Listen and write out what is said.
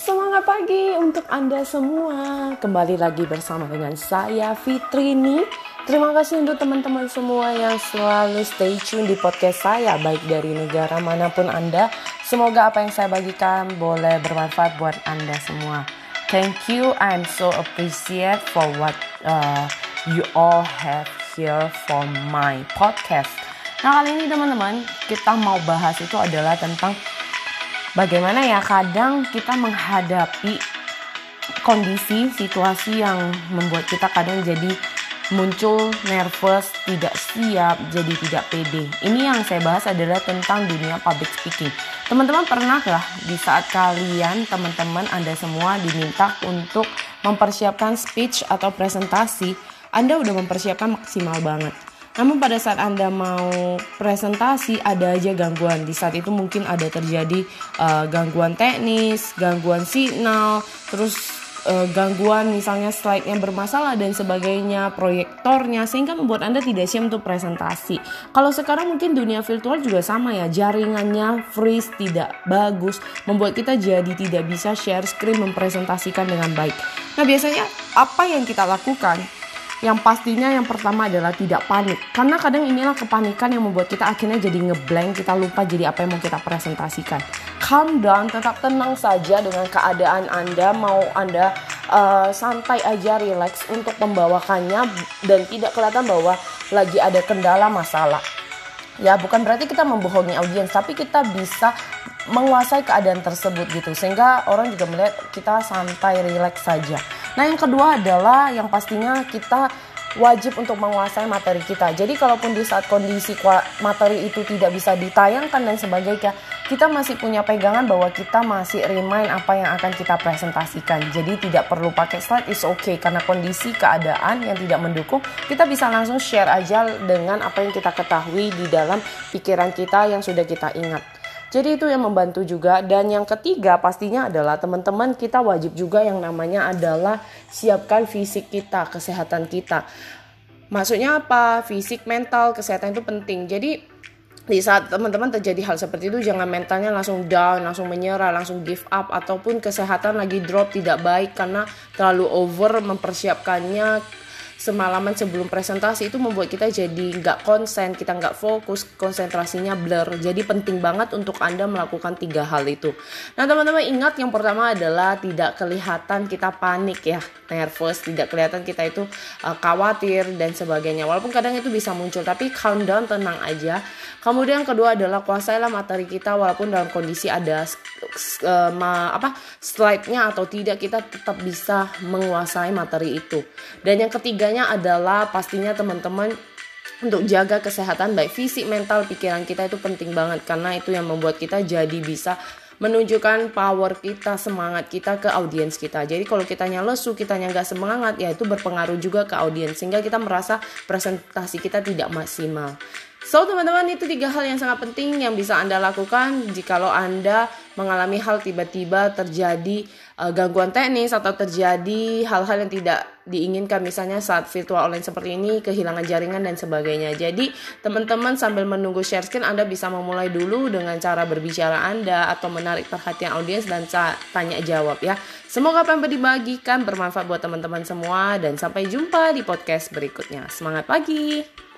Semangat pagi untuk Anda semua. Kembali lagi bersama dengan saya Fitrini. Terima kasih untuk teman-teman semua yang selalu stay tune di podcast saya baik dari negara mana pun Anda. Semoga apa yang saya bagikan boleh bermanfaat buat Anda semua. Thank you. I'm so appreciate for what uh, you all have here for my podcast. Nah kali ini teman-teman kita mau bahas itu adalah tentang bagaimana ya kadang kita menghadapi kondisi situasi yang membuat kita kadang jadi muncul nervous, tidak siap, jadi tidak pede. Ini yang saya bahas adalah tentang dunia public speaking. Teman-teman pernah lah di saat kalian, teman-teman Anda semua diminta untuk mempersiapkan speech atau presentasi, Anda udah mempersiapkan maksimal banget namun pada saat Anda mau presentasi ada aja gangguan. Di saat itu mungkin ada terjadi uh, gangguan teknis, gangguan signal, terus uh, gangguan misalnya slide-nya bermasalah dan sebagainya, proyektornya sehingga membuat Anda tidak siap untuk presentasi. Kalau sekarang mungkin dunia virtual juga sama ya, jaringannya freeze tidak bagus, membuat kita jadi tidak bisa share screen mempresentasikan dengan baik. Nah, biasanya apa yang kita lakukan? Yang pastinya yang pertama adalah tidak panik. Karena kadang inilah kepanikan yang membuat kita akhirnya jadi ngeblank kita lupa jadi apa yang mau kita presentasikan. Calm down tetap tenang saja dengan keadaan anda. Mau anda uh, santai aja relax untuk membawakannya dan tidak kelihatan bahwa lagi ada kendala masalah. Ya bukan berarti kita membohongi audiens tapi kita bisa menguasai keadaan tersebut gitu. Sehingga orang juga melihat kita santai relax saja Nah, yang kedua adalah yang pastinya kita wajib untuk menguasai materi kita. Jadi kalaupun di saat kondisi materi itu tidak bisa ditayangkan dan sebagainya, kita masih punya pegangan bahwa kita masih remind apa yang akan kita presentasikan. Jadi tidak perlu pakai slide is okay karena kondisi keadaan yang tidak mendukung, kita bisa langsung share aja dengan apa yang kita ketahui di dalam pikiran kita yang sudah kita ingat. Jadi itu yang membantu juga dan yang ketiga pastinya adalah teman-teman kita wajib juga yang namanya adalah siapkan fisik kita, kesehatan kita. Maksudnya apa? Fisik, mental, kesehatan itu penting. Jadi di saat teman-teman terjadi hal seperti itu jangan mentalnya langsung down, langsung menyerah, langsung give up ataupun kesehatan lagi drop tidak baik karena terlalu over mempersiapkannya semalaman sebelum presentasi itu membuat kita jadi nggak konsen, kita nggak fokus, konsentrasinya blur. Jadi penting banget untuk Anda melakukan tiga hal itu. Nah teman-teman ingat yang pertama adalah tidak kelihatan kita panik ya, nervous, tidak kelihatan kita itu uh, khawatir dan sebagainya. Walaupun kadang itu bisa muncul, tapi calm down, tenang aja. Kemudian kedua adalah kuasailah materi kita walaupun dalam kondisi ada ma, apa slide-nya atau tidak kita tetap bisa menguasai materi itu. Dan yang ketiga ketiganya adalah pastinya teman-teman untuk jaga kesehatan baik fisik, mental, pikiran kita itu penting banget karena itu yang membuat kita jadi bisa menunjukkan power kita, semangat kita ke audiens kita. Jadi kalau kitanya lesu, kitanya nggak semangat, ya itu berpengaruh juga ke audiens sehingga kita merasa presentasi kita tidak maksimal. So teman-teman itu tiga hal yang sangat penting yang bisa Anda lakukan jikalau Anda mengalami hal tiba-tiba terjadi uh, gangguan teknis atau terjadi hal-hal yang tidak diinginkan misalnya saat virtual online seperti ini kehilangan jaringan dan sebagainya. Jadi teman-teman sambil menunggu share screen Anda bisa memulai dulu dengan cara berbicara Anda atau menarik perhatian audiens dan tanya jawab ya. Semoga apa yang dibagikan bermanfaat buat teman-teman semua dan sampai jumpa di podcast berikutnya. Semangat pagi.